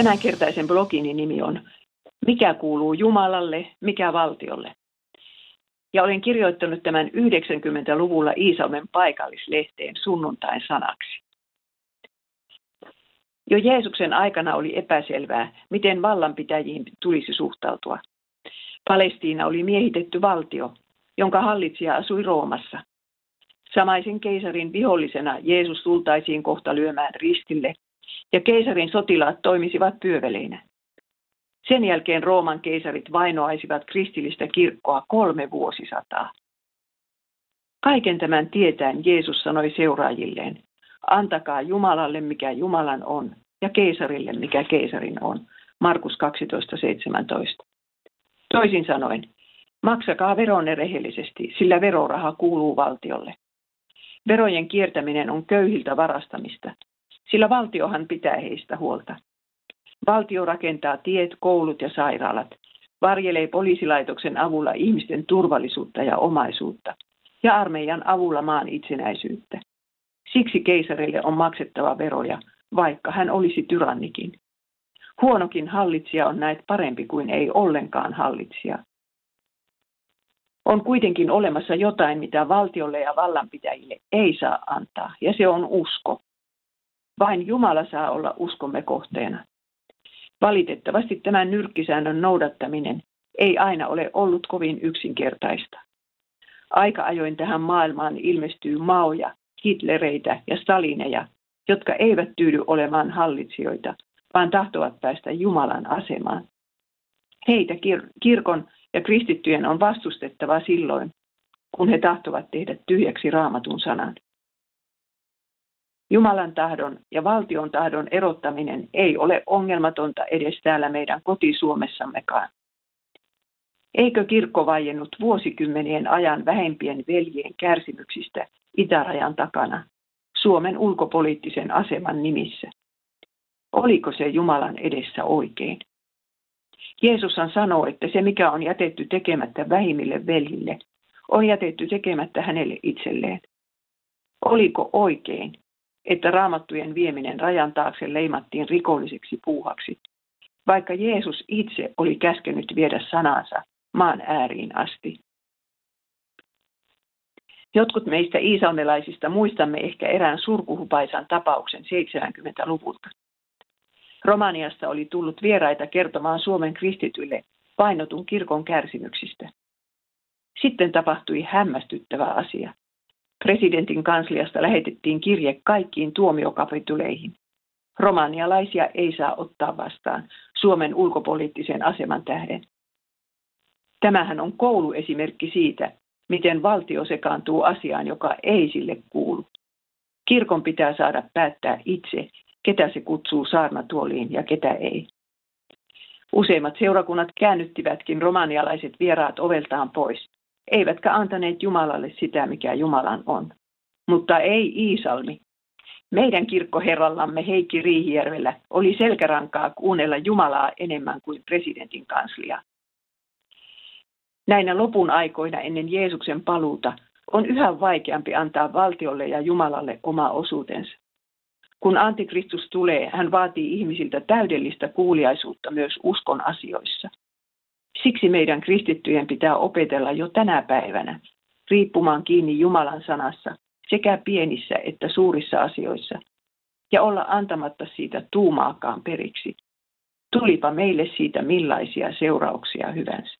Tämänkertaisen blogini nimi on Mikä kuuluu Jumalalle, mikä valtiolle? Ja olen kirjoittanut tämän 90-luvulla Iisalmen paikallislehteen sunnuntain sanaksi. Jo Jeesuksen aikana oli epäselvää, miten vallanpitäjiin tulisi suhtautua. Palestiina oli miehitetty valtio, jonka hallitsija asui Roomassa. Samaisen keisarin vihollisena Jeesus tultaisiin kohta lyömään ristille, ja keisarin sotilaat toimisivat pyöveleinä. Sen jälkeen Rooman keisarit vainoaisivat kristillistä kirkkoa kolme vuosisataa. Kaiken tämän tietäen Jeesus sanoi seuraajilleen, antakaa Jumalalle mikä Jumalan on ja keisarille mikä keisarin on. Markus 12.17. Toisin sanoen, maksakaa veronne rehellisesti, sillä veroraha kuuluu valtiolle. Verojen kiertäminen on köyhiltä varastamista, sillä valtiohan pitää heistä huolta. Valtio rakentaa tiet, koulut ja sairaalat, varjelee poliisilaitoksen avulla ihmisten turvallisuutta ja omaisuutta ja armeijan avulla maan itsenäisyyttä. Siksi keisarille on maksettava veroja, vaikka hän olisi tyrannikin. Huonokin hallitsija on näet parempi kuin ei ollenkaan hallitsija. On kuitenkin olemassa jotain, mitä valtiolle ja vallanpitäjille ei saa antaa, ja se on usko. Vain Jumala saa olla uskomme kohteena. Valitettavasti tämän nyrkkisäännön noudattaminen ei aina ole ollut kovin yksinkertaista. Aika ajoin tähän maailmaan ilmestyy maoja, Hitlereitä ja Stalineja, jotka eivät tyydy olemaan hallitsijoita, vaan tahtovat päästä Jumalan asemaan. Heitä kirkon ja kristittyjen on vastustettava silloin, kun he tahtovat tehdä tyhjäksi raamatun sanan. Jumalan tahdon ja valtion tahdon erottaminen ei ole ongelmatonta edes täällä meidän kotisuomessammekaan. Eikö kirkko vaiennut vuosikymmenien ajan vähempien veljien kärsimyksistä itärajan takana Suomen ulkopoliittisen aseman nimissä? Oliko se Jumalan edessä oikein? Jeesushan sanoo, että se mikä on jätetty tekemättä vähimmille veljille, on jätetty tekemättä hänelle itselleen. Oliko oikein, että raamattujen vieminen rajan taakse leimattiin rikolliseksi puuhaksi, vaikka Jeesus itse oli käskenyt viedä sanansa maan ääriin asti. Jotkut meistä iisalmelaisista muistamme ehkä erään surkuhupaisan tapauksen 70-luvulta. Romaniasta oli tullut vieraita kertomaan Suomen kristityille painotun kirkon kärsimyksistä. Sitten tapahtui hämmästyttävä asia. Presidentin kansliasta lähetettiin kirje kaikkiin tuomiokapituleihin. Romanialaisia ei saa ottaa vastaan Suomen ulkopoliittisen aseman tähden. Tämähän on kouluesimerkki siitä, miten valtio sekaantuu asiaan, joka ei sille kuulu. Kirkon pitää saada päättää itse, ketä se kutsuu saarnatuoliin ja ketä ei. Useimmat seurakunnat käännyttivätkin romanialaiset vieraat oveltaan pois, eivätkä antaneet Jumalalle sitä, mikä Jumalan on. Mutta ei Iisalmi. Meidän kirkkoherrallamme Heikki Riihijärvellä oli selkärankaa kuunnella Jumalaa enemmän kuin presidentin kanslia. Näinä lopun aikoina ennen Jeesuksen paluuta on yhä vaikeampi antaa valtiolle ja Jumalalle oma osuutensa. Kun antikristus tulee, hän vaatii ihmisiltä täydellistä kuuliaisuutta myös uskon asioissa. Siksi meidän kristittyjen pitää opetella jo tänä päivänä riippumaan kiinni Jumalan sanassa sekä pienissä että suurissa asioissa ja olla antamatta siitä tuumaakaan periksi. Tulipa meille siitä millaisia seurauksia hyvänsä.